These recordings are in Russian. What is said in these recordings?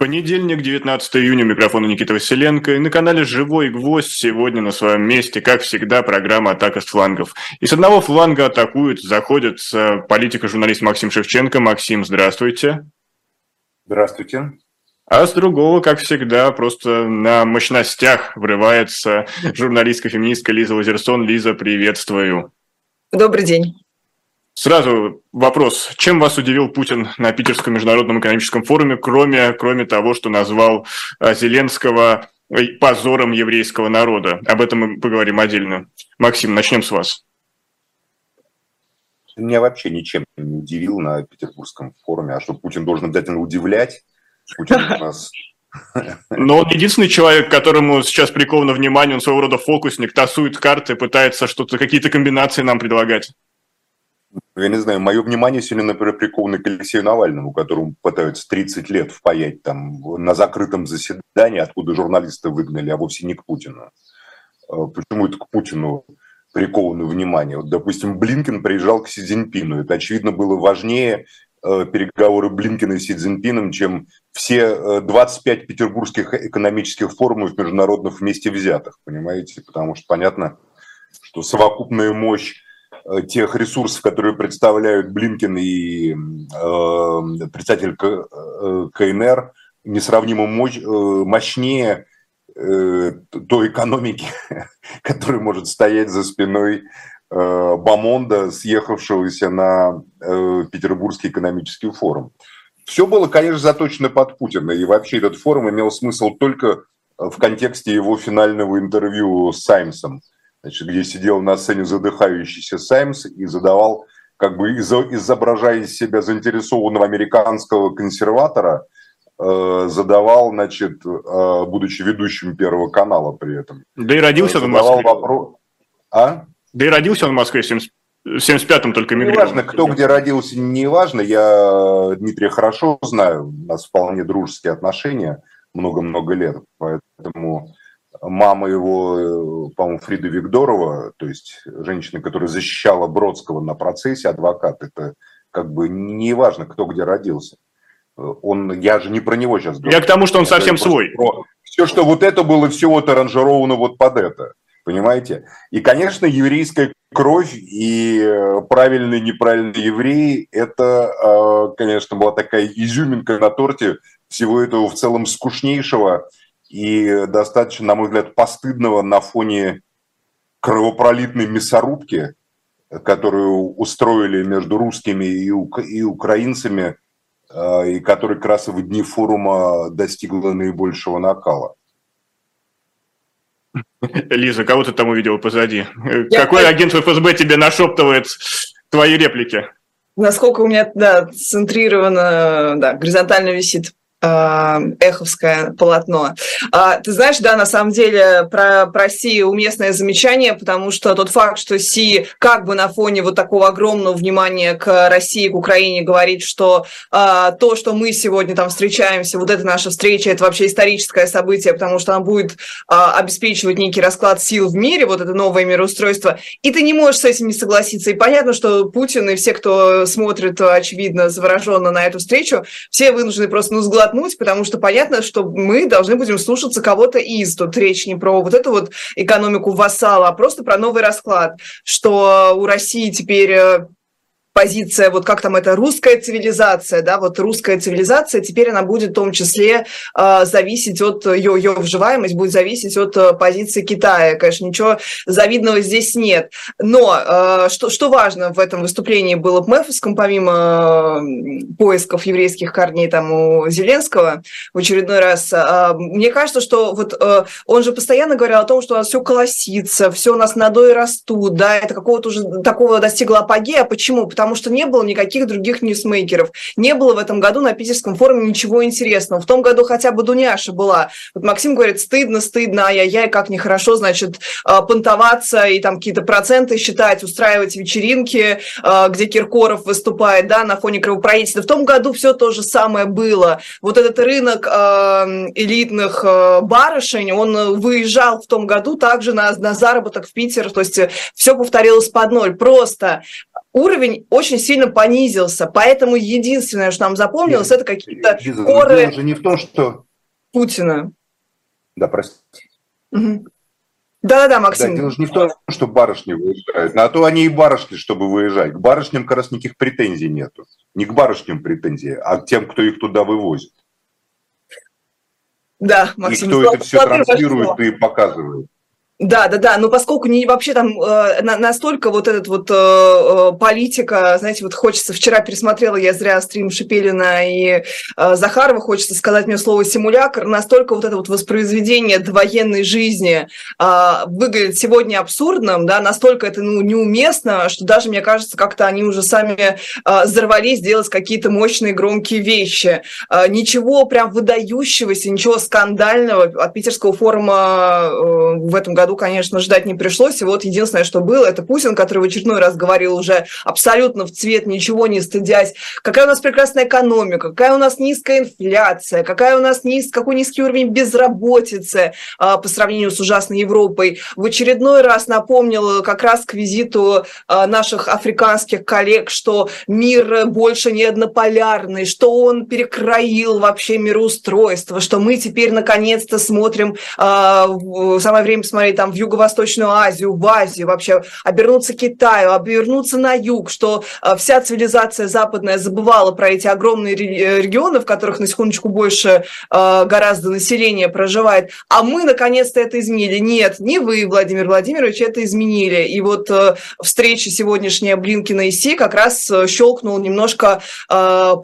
Понедельник, 19 июня, микрофон Никита Василенко. И на канале «Живой гвоздь» сегодня на своем месте, как всегда, программа «Атака с флангов». И с одного фланга атакует, заходит политика журналист Максим Шевченко. Максим, здравствуйте. Здравствуйте. А с другого, как всегда, просто на мощностях врывается журналистка-феминистка Лиза Лазерсон. Лиза, приветствую. Добрый день. Сразу вопрос. Чем вас удивил Путин на Питерском международном экономическом форуме, кроме, кроме того, что назвал э, Зеленского э, позором еврейского народа? Об этом мы поговорим отдельно. Максим, начнем с вас. Меня вообще ничем не удивил на Петербургском форуме. А что Путин должен обязательно удивлять? Путин у нас но он единственный человек, которому сейчас приковано внимание, он своего рода фокусник, тасует карты, пытается что-то, какие-то комбинации нам предлагать я не знаю, мое внимание сегодня, например, приковано к Алексею Навальному, которому пытаются 30 лет впаять там на закрытом заседании, откуда журналисты выгнали, а вовсе не к Путину. А почему это к Путину приковано внимание? Вот, допустим, Блинкен приезжал к Си Цзиньпину. Это, очевидно, было важнее э, переговоры Блинкина с Си Цзиньпином, чем все 25 э, петербургских экономических форумов международных вместе взятых, понимаете? Потому что понятно, что совокупная мощь тех ресурсов, которые представляют Блинкин и э, председатель э, КНР, несравнимо мощ, э, мощнее э, той экономики, которая может стоять за спиной э, Бамонда, съехавшегося на э, Петербургский экономический форум. Все было, конечно, заточено под Путина, и вообще этот форум имел смысл только в контексте его финального интервью с Саймсом значит, где сидел на сцене задыхающийся Саймс и задавал, как бы изображая из себя заинтересованного американского консерватора, э, задавал, значит, э, будучи ведущим Первого канала при этом. Да и родился он в Москве. Вопрос... А? Да и родился он в Москве в 75-м только мигрировал. Неважно, кто где родился, не важно. Я Дмитрия хорошо знаю, у нас вполне дружеские отношения много-много лет, поэтому мама его, э, по-моему, Фрида Викторова, то есть женщина, которая защищала Бродского на процессе, адвокат, это как бы не важно, кто где родился. Он, я же не про него сейчас говорю. Я к тому, что он я совсем свой. Про... Все, что вот это было, все вот аранжировано вот под это. Понимаете? И, конечно, еврейская кровь и э, правильные, неправильные евреи, это, э, конечно, была такая изюминка на торте всего этого в целом скучнейшего и достаточно, на мой взгляд, постыдного на фоне кровопролитной мясорубки, которую устроили между русскими и, ук- и украинцами, э, и которая как раз в дни форума достигла наибольшего накала. Лиза, кого ты там увидела позади? Я Какой так... агент ФСБ тебе нашептывает твои реплики? Насколько у меня, да, центрировано, да, горизонтально висит эховское полотно. А, ты знаешь, да, на самом деле про, про Си уместное замечание, потому что тот факт, что Си как бы на фоне вот такого огромного внимания к России, к Украине говорит, что а, то, что мы сегодня там встречаемся, вот эта наша встреча, это вообще историческое событие, потому что она будет а, обеспечивать некий расклад сил в мире, вот это новое мироустройство, и ты не можешь с этим не согласиться. И понятно, что Путин и все, кто смотрит, очевидно, завороженно на эту встречу, все вынуждены просто ну, сглотнуть глотнуть, потому что понятно, что мы должны будем слушаться кого-то из. Тут речь не про вот эту вот экономику вассала, а просто про новый расклад, что у России теперь э, позиция, вот как там это, русская цивилизация, да, вот русская цивилизация, теперь она будет в том числе э, зависеть от, ее, ее вживаемость будет зависеть от э, позиции Китая. Конечно, ничего завидного здесь нет. Но э, что, что важно в этом выступлении было Мэфовском, помимо э, поисков еврейских корней там у Зеленского в очередной раз, э, мне кажется, что вот э, он же постоянно говорил о том, что у нас все колосится, все у нас надои растут, да, это какого-то уже такого достигло апогея. Почему? потому что не было никаких других ньюсмейкеров. Не было в этом году на Питерском форуме ничего интересного. В том году хотя бы Дуняша была. Вот Максим говорит, стыдно, стыдно, ай-яй-яй, как нехорошо, значит, а, понтоваться и там какие-то проценты считать, устраивать вечеринки, а, где Киркоров выступает, да, на фоне кровопролития. В том году все то же самое было. Вот этот рынок а, элитных барышень, он выезжал в том году также на, на заработок в Питер, то есть все повторилось под ноль. Просто уровень очень сильно понизился. Поэтому единственное, что нам запомнилось, это какие-то коры же не в том, что... Путина. Да, простите. Угу. Да-да-да, Максим. Да, дело же не в том, что барышни выезжают, а то они и барышни, чтобы выезжать. К барышням как раз никаких претензий нету. Не к барышням претензии, а к тем, кто их туда вывозит. Да, Максим. И кто это все транслирует и показывает. Да, да, да, но поскольку не вообще там э, настолько вот этот вот э, э, политика, знаете, вот хочется, вчера пересмотрела я зря стрим Шипелина и э, Захарова, хочется сказать мне слово симулятор, настолько вот это вот воспроизведение довоенной жизни э, выглядит сегодня абсурдным, да, настолько это ну, неуместно, что даже, мне кажется, как-то они уже сами э, взорвались делать какие-то мощные громкие вещи. Э, ничего прям выдающегося, ничего скандального от питерского форума э, в этом году году, конечно, ждать не пришлось. И вот единственное, что было, это Путин, который в очередной раз говорил уже абсолютно в цвет, ничего не стыдясь. Какая у нас прекрасная экономика, какая у нас низкая инфляция, какая у нас низ, какой низкий уровень безработицы а, по сравнению с ужасной Европой. В очередной раз напомнил как раз к визиту а, наших африканских коллег, что мир больше не однополярный, что он перекроил вообще мироустройство, что мы теперь наконец-то смотрим, а, самое время посмотреть там в Юго-Восточную Азию, в Азию вообще, обернуться Китаю, обернуться на юг, что э, вся цивилизация западная забывала про эти огромные э, регионы, в которых на секундочку больше э, гораздо населения проживает, а мы наконец-то это изменили. Нет, не вы, Владимир Владимирович, это изменили. И вот встреча сегодняшняя Блинкина и Си как раз щелкнул немножко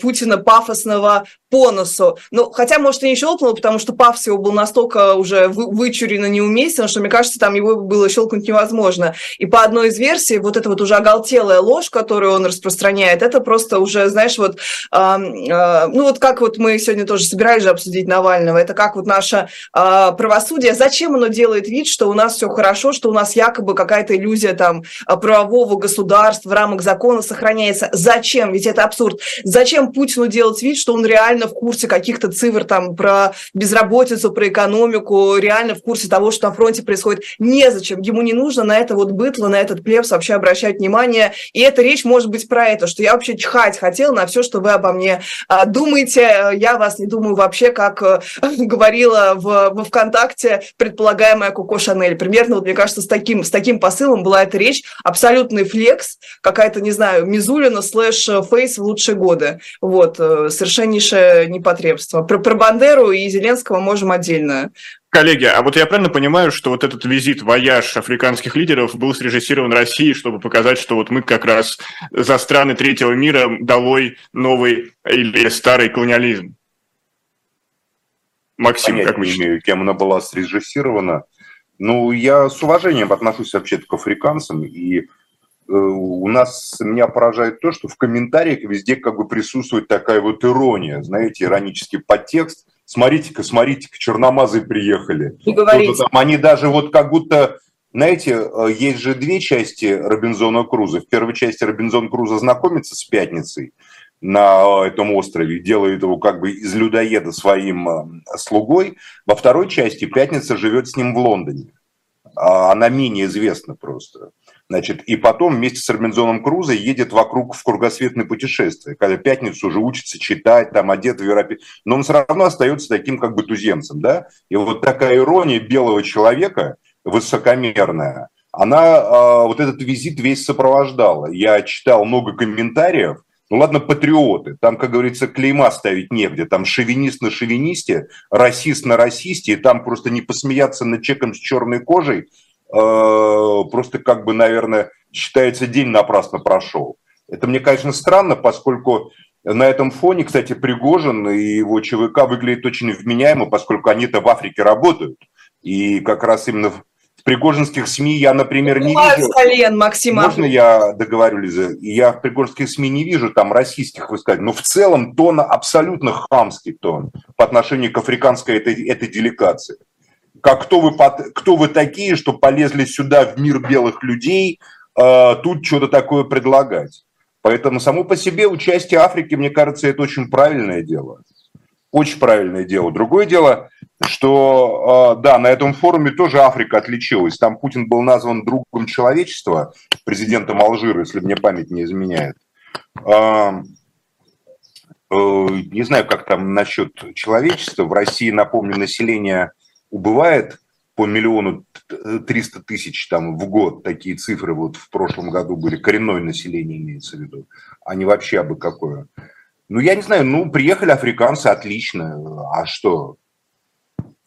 Путина пафосного по носу. Ну, хотя, может, и не щелкнул, потому что пафос его был настолько уже вычурен и неуместен, что, мне кажется, там его было щелкнуть невозможно. И по одной из версий, вот эта вот уже оголтелая ложь, которую он распространяет, это просто уже, знаешь, вот, э, э, ну, вот как вот мы сегодня тоже собирались же обсудить Навального, это как вот наше э, правосудие, зачем оно делает вид, что у нас все хорошо, что у нас якобы какая-то иллюзия там правового государства в рамках закона сохраняется. Зачем? Ведь это абсурд. Зачем Путину делать вид, что он реально в курсе каких-то цифр там про безработицу, про экономику, реально в курсе того, что на фронте происходит. Незачем. Ему не нужно на это вот бытло, на этот плебс вообще обращать внимание. И эта речь может быть про это, что я вообще чихать хотел на все, что вы обо мне а, думаете. Я вас не думаю вообще, как э, говорила в, во ВКонтакте предполагаемая Коко Шанель. Примерно, вот, мне кажется, с таким, с таким посылом была эта речь. Абсолютный flex, какая-то, не знаю, Мизулина slash Face в лучшие годы. Вот, э, совершеннейшая непотребство. Про, про Бандеру и Зеленского можем отдельно Коллеги, а вот я правильно понимаю, что вот этот визит, вояж африканских лидеров был срежиссирован Россией, чтобы показать, что вот мы как раз за страны третьего мира долой новый или старый колониализм? Максим, Понять как вы не имею, кем она была срежиссирована. Ну, я с уважением отношусь вообще к африканцам, и Э, у нас меня поражает то, что в комментариях везде как бы присутствует такая вот ирония, знаете, иронический подтекст. Смотрите-ка, смотрите-ка, черномазы приехали. Там, они даже вот как будто, знаете, э, есть же две части Робинзона Круза. В первой части Робинзон Круза знакомится с Пятницей на этом острове, делает его как бы из людоеда своим э, слугой. Во второй части Пятница живет с ним в Лондоне. А она менее известна просто. Значит, и потом вместе с Робинзоном Крузо едет вокруг в кругосветное путешествие, когда пятницу уже учится читать, там одет в Европе, но он все равно остается таким как бы туземцем, да? И вот такая ирония белого человека, высокомерная, она э, вот этот визит весь сопровождала. Я читал много комментариев, ну ладно, патриоты, там, как говорится, клейма ставить негде, там шовинист на шовинисте, расист на расисте, и там просто не посмеяться над человеком с черной кожей, просто как бы, наверное, считается день напрасно прошел. Это мне, конечно, странно, поскольку на этом фоне, кстати, Пригожин и его ЧВК выглядят очень вменяемо, поскольку они-то в Африке работают. И как раз именно в пригожинских СМИ я, например, не вижу... Колен, Максима. Можно я договорю, Лиза? Я в пригожинских СМИ не вижу там российских высказываний, но в целом тон абсолютно хамский тон по отношению к африканской этой, этой делегации как кто вы, кто вы такие, что полезли сюда в мир белых людей, э, тут что-то такое предлагать. Поэтому само по себе участие Африки, мне кажется, это очень правильное дело. Очень правильное дело. Другое дело, что, да, на этом форуме тоже Африка отличилась. Там Путин был назван другом человечества, президентом Алжира, если мне память не изменяет. Не знаю, как там насчет человечества. В России, напомню, население убывает по миллиону триста тысяч там в год. Такие цифры вот в прошлом году были. Коренное население имеется в виду, а не вообще абы какое. Ну, я не знаю, ну, приехали африканцы, отлично. А что?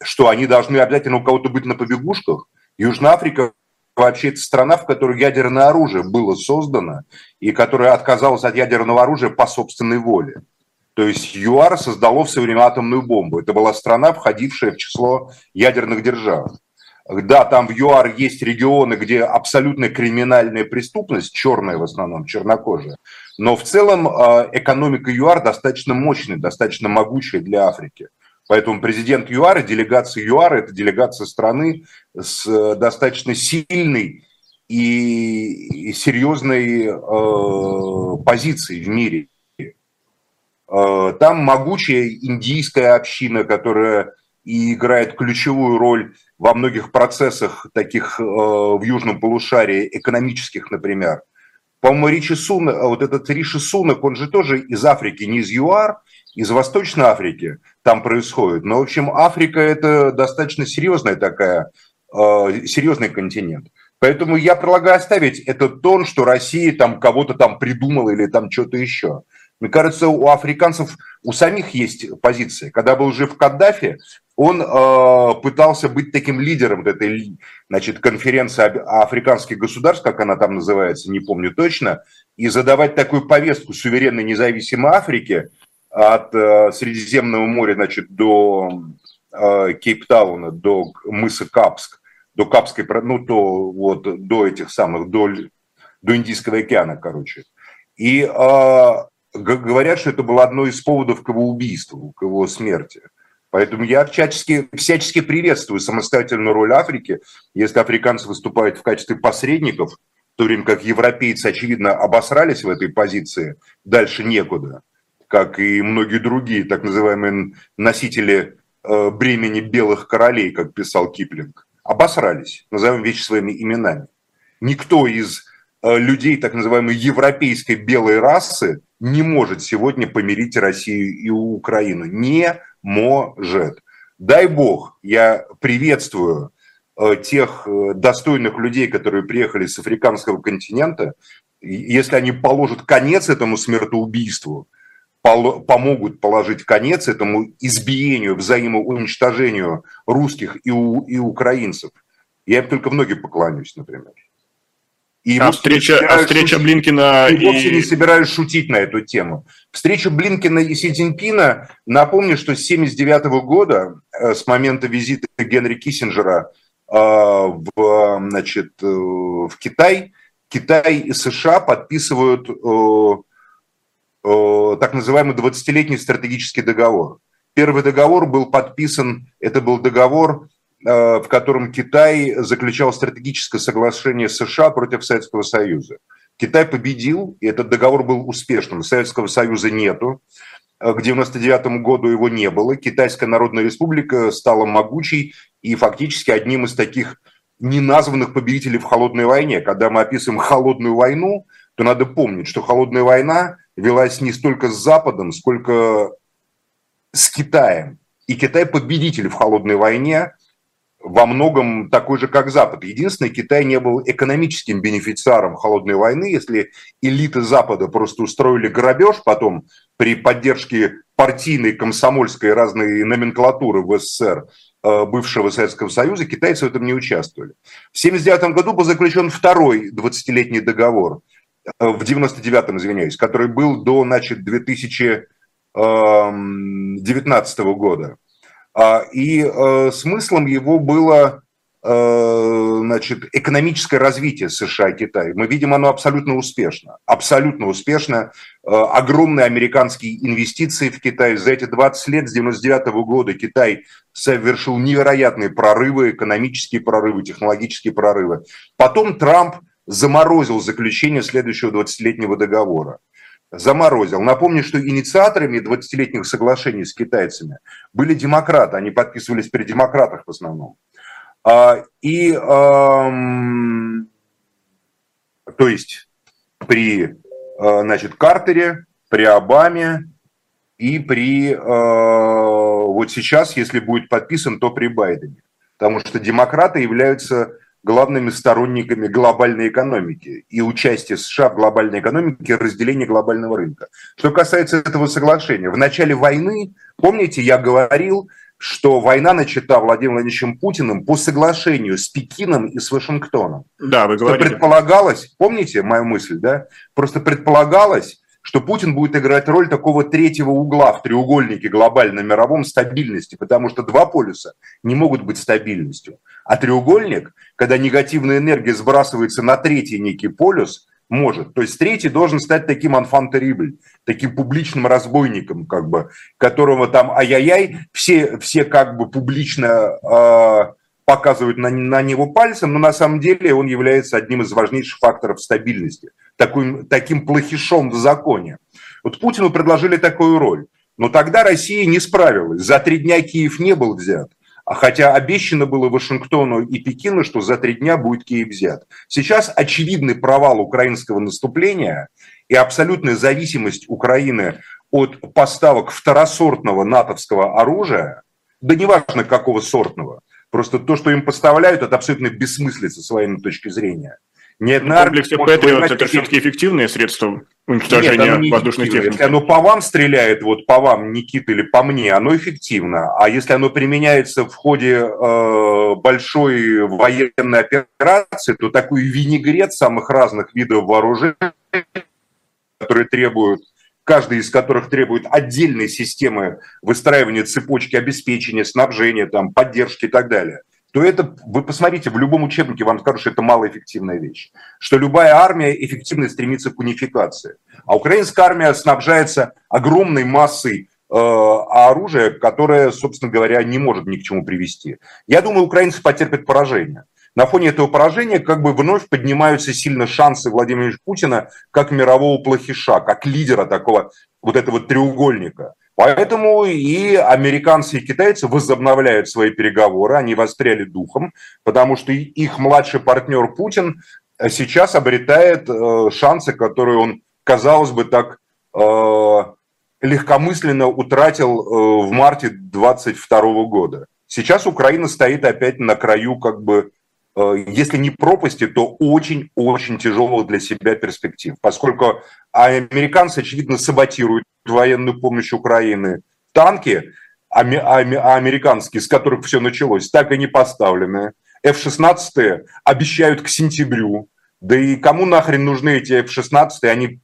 Что, они должны обязательно у кого-то быть на побегушках? Южная Африка вообще это страна, в которой ядерное оружие было создано и которая отказалась от ядерного оружия по собственной воле. То есть ЮАР создало в свое время атомную бомбу. Это была страна, входившая в число ядерных держав. Да, там в ЮАР есть регионы, где абсолютно криминальная преступность, черная в основном, чернокожая. Но в целом а, экономика ЮАР достаточно мощная, достаточно могучая для Африки. Поэтому президент ЮАР и делегация ЮАР – это делегация страны с э, достаточно сильной и серьезной э, позицией в мире. Э, там могучая индийская община, которая и играет ключевую роль во многих процессах таких э, в южном полушарии, экономических, например. По-моему, Ричи Сунак, а вот этот Риши Сунак, он же тоже из Африки, не из ЮАР, из Восточной Африки там происходит. Но, в общем, Африка – это достаточно серьезная такая, э, серьезный континент. Поэтому я предлагаю оставить этот тон, что Россия там кого-то там придумала или там что-то еще. Мне кажется, у африканцев, у самих есть позиция. Когда был жив Каддафи, он э, пытался быть таким лидером этой значит, конференции африканских государств, как она там называется, не помню точно, и задавать такую повестку суверенной независимой Африки от э, Средиземного моря значит, до э, Кейптауна, до мыса Капск, до Капской, ну, то, вот, до этих самых, до, до Индийского океана, короче. И э, говорят, что это было одно из поводов к его убийству, к его смерти. Поэтому я всячески, всячески приветствую самостоятельную роль Африки. Если африканцы выступают в качестве посредников, в то время как европейцы, очевидно, обосрались в этой позиции, дальше некуда, как и многие другие так называемые носители э, бремени белых королей, как писал Киплинг, обосрались, назовем вещи своими именами. Никто из э, людей так называемой европейской белой расы не может сегодня помирить Россию и Украину. Не может. Дай бог, я приветствую э, тех э, достойных людей, которые приехали с африканского континента, если они положат конец этому смертоубийству, помогут положить конец этому избиению, взаимоуничтожению русских и, у, и украинцев, я им только в ноги поклонюсь, например. И а встреча, а встреча шутить, Блинкина... И вовсе не собираюсь шутить на эту тему. Встреча Блинкина и Си Цзиньпина, напомню, что с 1979 года, э, с момента визита Генри Киссинджера э, в, значит, э, в Китай, Китай и США подписывают так называемый 20-летний стратегический договор. Первый договор был подписан, это был договор в котором Китай заключал стратегическое соглашение США против Советского Союза. Китай победил, и этот договор был успешным. Советского Союза нету. Э, к 1999 году его не было. Китайская Народная Республика стала могучей и фактически одним из таких неназванных победителей в холодной войне. Когда мы описываем холодную войну, то надо помнить, что холодная война велась не столько с Западом, сколько с Китаем. И Китай победитель в холодной войне, во многом такой же, как Запад. Единственное, Китай не был экономическим бенефициаром холодной войны. Если элиты Запада просто устроили грабеж потом при поддержке партийной, комсомольской разной номенклатуры в СССР, э, бывшего Советского Союза, китайцы в этом не участвовали. В 1979 году был заключен второй 20-летний договор, э, в 99-м, извиняюсь, который был до значит, 2019 эм, года. А, и э, смыслом его было э, значит, экономическое развитие США и Китая. Мы видим, оно абсолютно успешно. Абсолютно успешно. Э, огромные американские инвестиции в Китай. За эти 20 лет, с 99 года, Китай совершил невероятные прорывы, экономические прорывы, технологические прорывы. Потом Трамп заморозил заключение следующего 20-летнего договора. Заморозил. Напомню, что инициаторами 20-летних соглашений с китайцами были демократы, они подписывались при демократах в основном. А, и, то есть, при, э, значит, Картере, при Обаме и при, э, вот сейчас, если будет подписан, то при Байдене. Потому что демократы являются главными сторонниками глобальной экономики и участия США в глобальной экономике, разделения глобального рынка. Что касается этого соглашения, в начале войны, помните, я говорил, что война начата Владимиром Владимировичем Путиным по соглашению с Пекином и с Вашингтоном. Да, вы говорите. Что предполагалось, помните мою мысль, да? Просто предполагалось, что Путин будет играть роль такого третьего угла в треугольнике глобально-мировом стабильности, потому что два полюса не могут быть стабильностью. А треугольник, когда негативная энергия сбрасывается на третий некий полюс, может. То есть третий должен стать таким анфан таким публичным разбойником, как бы, которого там ай-яй-яй, все, все как бы публично э, показывают на, на него пальцем, но на самом деле он является одним из важнейших факторов стабильности таким, таким плохишом в законе. Вот Путину предложили такую роль. Но тогда Россия не справилась. За три дня Киев не был взят. А хотя обещано было Вашингтону и Пекину, что за три дня будет Киев взят. Сейчас очевидный провал украинского наступления и абсолютная зависимость Украины от поставок второсортного натовского оружия, да неважно какого сортного, просто то, что им поставляют, это абсолютно бессмыслица с военной точки зрения – ни одна Комплексы Патриот – это все-таки эффективные средства уничтожения Нет, воздушной техники? Если оно по вам стреляет, вот по вам, Никита, или по мне, оно эффективно. А если оно применяется в ходе э, большой военной операции, то такой винегрет самых разных видов вооружений, которые требуют каждый из которых требует отдельной системы выстраивания цепочки обеспечения, снабжения, там, поддержки и так далее то это, вы посмотрите, в любом учебнике вам скажут, что это малоэффективная вещь. Что любая армия эффективно стремится к унификации. А украинская армия снабжается огромной массой э, оружия, которое, собственно говоря, не может ни к чему привести. Я думаю, украинцы потерпят поражение. На фоне этого поражения как бы вновь поднимаются сильно шансы Владимира Путина как мирового плохиша, как лидера такого вот этого треугольника. Поэтому и американцы, и китайцы возобновляют свои переговоры, они воспряли духом, потому что их младший партнер Путин сейчас обретает э, шансы, которые он, казалось бы, так э, легкомысленно утратил э, в марте 22 года. Сейчас Украина стоит опять на краю как бы Э, если не пропасти, то очень-очень тяжелых для себя перспектив, поскольку американцы, очевидно, саботируют военную помощь Украины. Танки а американские, с которых все началось, так и не поставлены. F-16 обещают к сентябрю. Да и кому нахрен нужны эти F-16? Они,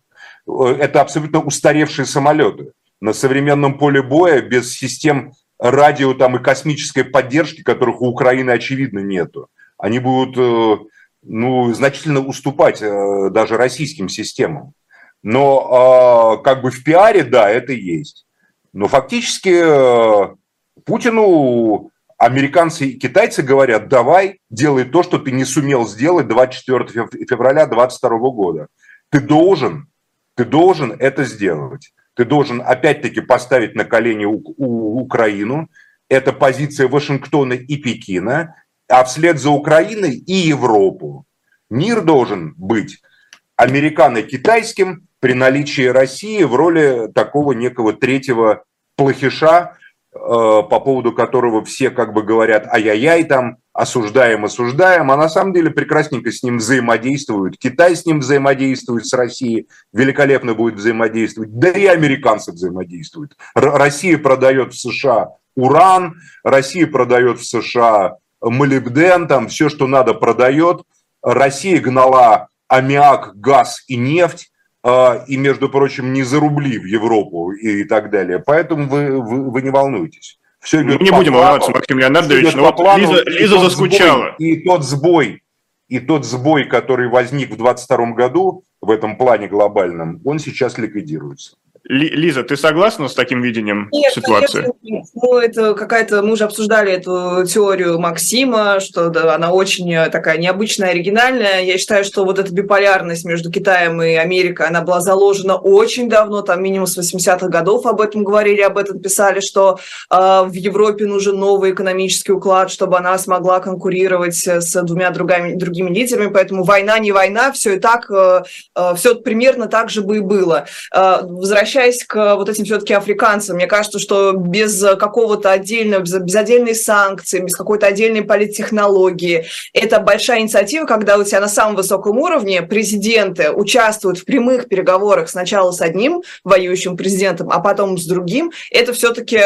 э, это абсолютно устаревшие самолеты. На современном поле боя без систем радио там, и космической поддержки, которых у Украины, очевидно, нету они будут э, ну, значительно уступать э, даже российским системам. Но а, как бы в пиаре, да, это есть. Но фактически э, Путину американцы и китайцы говорят, давай, делай то, что ты не сумел сделать 24 февраля 2022 года. Ты должен, ты должен это сделать. Ты должен опять-таки поставить на колени у, у, Украину. Это позиция Вашингтона и Пекина а вслед за Украиной и Европу. Мир должен быть американо-китайским при наличии России в роли такого некого третьего плохиша, э, по поводу которого все как бы говорят ай-яй-яй там, осуждаем, осуждаем, а на самом деле прекрасненько с ним взаимодействуют. Китай с ним взаимодействует, с Россией великолепно будет взаимодействовать, да и американцы взаимодействуют. Россия продает в США уран, Россия продает в США молибден, там все, что надо, продает. Россия гнала аммиак, газ и нефть, а, и, между прочим, не за рубли в Европу и так далее. Поэтому вы, вы, вы не волнуйтесь. Все Мы не будем плану, волноваться, Максим Леонардович, но вот плану, Лиза, Лиза заскучала. Сбой, и тот сбой, и тот сбой, который возник в 2022 году в этом плане глобальном, он сейчас ликвидируется. Лиза, ты согласна с таким видением Нет, ситуации? Конечно, нет. Ну, это какая-то, мы уже обсуждали эту теорию Максима, что да, она очень такая необычная, оригинальная. Я считаю, что вот эта биполярность между Китаем и Америкой, она была заложена очень давно, там минимум с 80-х годов об этом говорили, об этом писали, что э, в Европе нужен новый экономический уклад, чтобы она смогла конкурировать с двумя другими, другими лидерами, поэтому война не война, все и так, э, э, все примерно так же бы и было. Э, возвращаясь к вот этим все-таки африканцам, мне кажется, что без какого-то отдельного, без, без отдельной санкции, без какой-то отдельной политтехнологии, это большая инициатива, когда у тебя на самом высоком уровне президенты участвуют в прямых переговорах сначала с одним воюющим президентом, а потом с другим, это все-таки,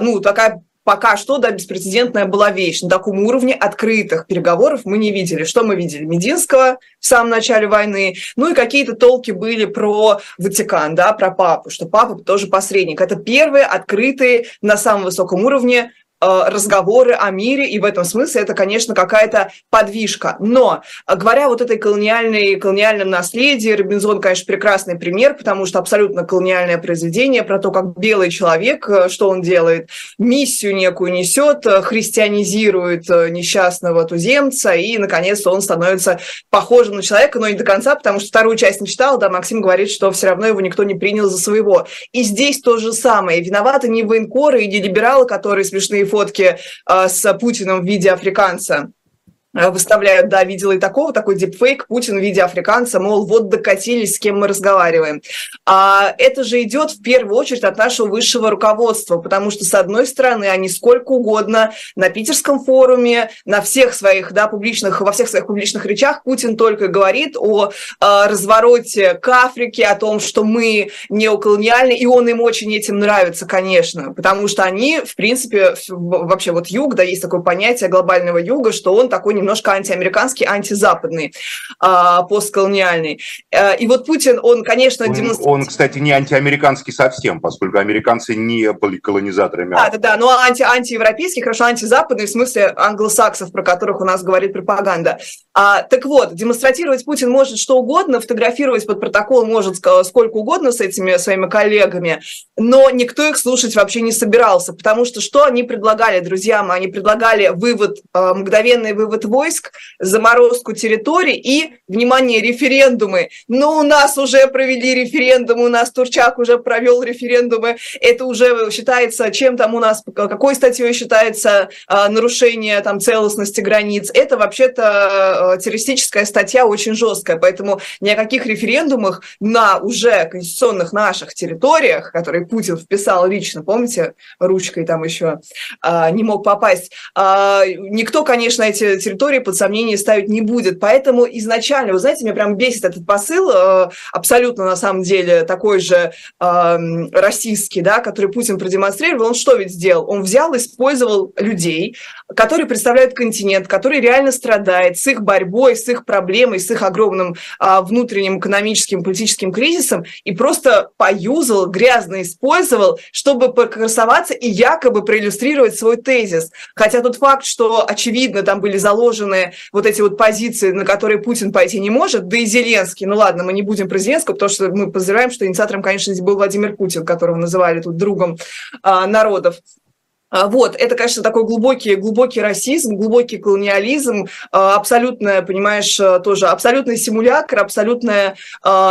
ну, такая пока что, да, беспрецедентная была вещь. На таком уровне открытых переговоров мы не видели. Что мы видели? Мединского в самом начале войны, ну и какие-то толки были про Ватикан, да, про папу, что папа тоже посредник. Это первые открытые на самом высоком уровне разговоры о мире, и в этом смысле это, конечно, какая-то подвижка. Но, говоря вот этой колониальной, колониальном наследии, Робинзон, конечно, прекрасный пример, потому что абсолютно колониальное произведение про то, как белый человек, э, что он делает, миссию некую несет, э, христианизирует несчастного туземца, и, наконец, он становится похожим на человека, но не до конца, потому что вторую часть не читал, да, Максим говорит, что все равно его никто не принял за своего. И здесь то же самое. Виноваты не военкоры и не либералы, которые смешные фотки а, с Путиным в виде африканца. Э, выставляют, да, видела и такого, такой дипфейк, Путин в виде африканца, мол, вот докатились, с кем мы разговариваем. А это же идет в первую очередь от нашего высшего руководства, потому что, с одной стороны, они сколько угодно на питерском форуме, на всех своих, да, публичных, во всех своих публичных речах Путин только говорит о, о э, развороте к Африке, о том, что мы неоколониальны, и он им очень этим нравится, конечно, потому что они, в принципе, вообще вот юг, да, есть такое понятие глобального юга, что он такой немножко антиамериканский, антизападный, а, постколониальный. Э, и вот Путин, он, конечно, демонстрирует... Он, кстати, не антиамериканский совсем, поскольку американцы не были колонизаторами. Да, да, да, но анти, антиевропейский, хорошо, антизападный, в смысле англосаксов, про которых у нас говорит пропаганда. А, так вот, демонстрировать Путин может что угодно, фотографировать под протокол может сколько угодно с этими своими коллегами, но никто их слушать вообще не собирался, потому что что они предлагали, друзья мои? Они предлагали вывод, э, мгновенный вывод войск, заморозку территорий и, внимание, референдумы. Но у нас уже провели референдум, у нас Турчак уже провел референдумы. Это уже считается, чем там у нас, какой статьей считается э, нарушение там целостности границ. Это вообще-то э, террористическая статья очень жесткая, поэтому ни о каких референдумах на уже конституционных наших территориях, которые Путин вписал лично, помните, ручкой там еще э, не мог попасть, никто, конечно, эти территории территории под сомнение ставить не будет. Поэтому изначально, вы знаете, меня прям бесит этот посыл, э, абсолютно на самом деле такой же э, российский, да, который Путин продемонстрировал. Он что ведь сделал? Он взял, использовал людей, которые представляют континент, который реально страдает с их борьбой, с их проблемой, с их огромным э, внутренним экономическим, политическим кризисом и просто поюзал, грязно использовал, чтобы покрасоваться и якобы проиллюстрировать свой тезис. Хотя тот факт, что очевидно там были заложены вот эти вот позиции, на которые Путин пойти не может, да и Зеленский, ну ладно, мы не будем про Зеленского, потому что мы подозреваем, что инициатором, конечно, был Владимир Путин, которого называли тут другом а, народов. А, вот, это, конечно, такой глубокий, глубокий расизм, глубокий колониализм, а, абсолютная, понимаешь, а, тоже абсолютный симулятор, абсолютная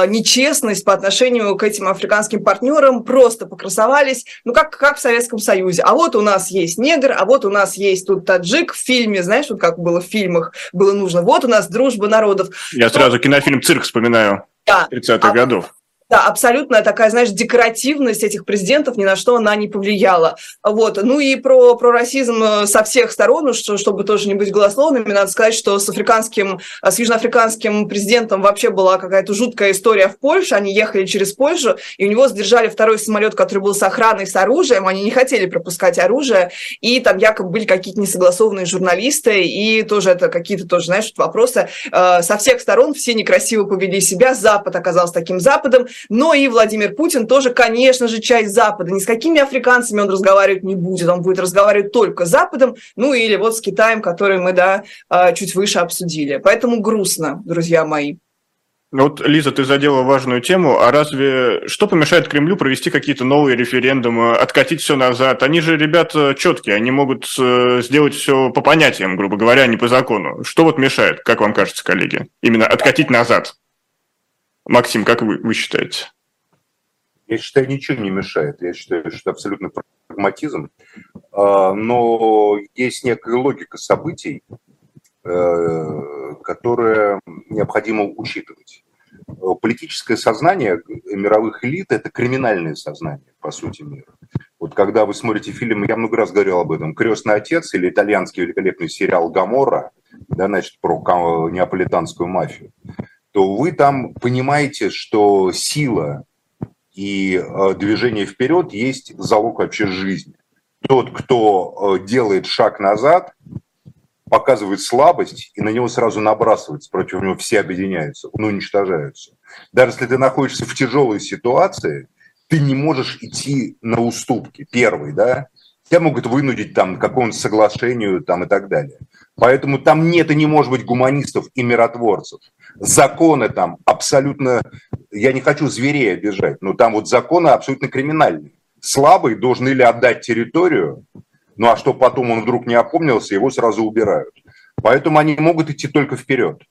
нечестность по отношению к этим африканским партнерам, просто покрасовались, ну, как, как в Советском Союзе. А вот у нас есть негр, а вот у нас есть тут таджик в фильме, знаешь, вот как было в фильмах, было нужно, вот у нас дружба народов. Я сразу кинофильм «Цирк» вспоминаю. Да. 30-х а, годов. Да, абсолютно такая, знаешь, декоративность этих президентов ни на что она не повлияла. Вот. Ну и про, про расизм э, со всех сторон, что, чтобы тоже не быть голословными, надо сказать, что с африканским, э, с южноафриканским президентом вообще была какая-то жуткая история в Польше. Они ехали через Польшу, и у него задержали второй самолет, который был с охраной, с оружием. Они не хотели пропускать оружие, и там якобы были какие-то несогласованные журналисты, и тоже это какие-то тоже, знаешь, вопросы. Э, со всех сторон все некрасиво повели себя. Запад оказался таким Западом, но и Владимир Путин тоже, конечно же, часть Запада. Ни с какими африканцами он разговаривать не будет, он будет разговаривать только с Западом, ну или вот с Китаем, который мы, да, а, чуть выше обсудили. Поэтому грустно, друзья мои. Вот, Лиза, ты задела важную тему. А разве что помешает Кремлю провести какие-то новые референдумы, откатить все назад? Они же ребята четкие, они могут э, сделать все по понятиям, грубо говоря, а не по закону. Что вот мешает, как вам кажется, коллеги? Именно откатить назад. Максим, как вы, вы считаете? Я считаю, ничего не мешает. Я считаю, что это абсолютно прагматизм. А, но есть некая логика событий, э, которая необходимо учитывать. Политическое сознание мировых элит – это криминальное сознание, по сути, мира. Вот когда вы смотрите фильм, я много раз говорил об этом, «Крестный отец» или итальянский великолепный сериал «Гамора», да, значит, про неаполитанскую мафию, то вы там понимаете, что сила и э, движение вперед есть залог вообще жизни. Тот, кто э, делает шаг назад, показывает слабость, и на него сразу набрасывается, против него все объединяются, ну, уничтожаются. Даже если ты находишься в тяжелой ситуации, ты не можешь идти на уступки, первый, да, тебя могут вынудить там к какому-то соглашению там и так далее. Поэтому там нет и не может быть гуманистов и миротворцев. Законы там абсолютно, я не хочу зверей обижать, но там вот законы абсолютно криминальные. Слабый должен или отдать территорию, ну а что потом он вдруг не опомнился, его сразу убирают. Поэтому они могут идти только вперед.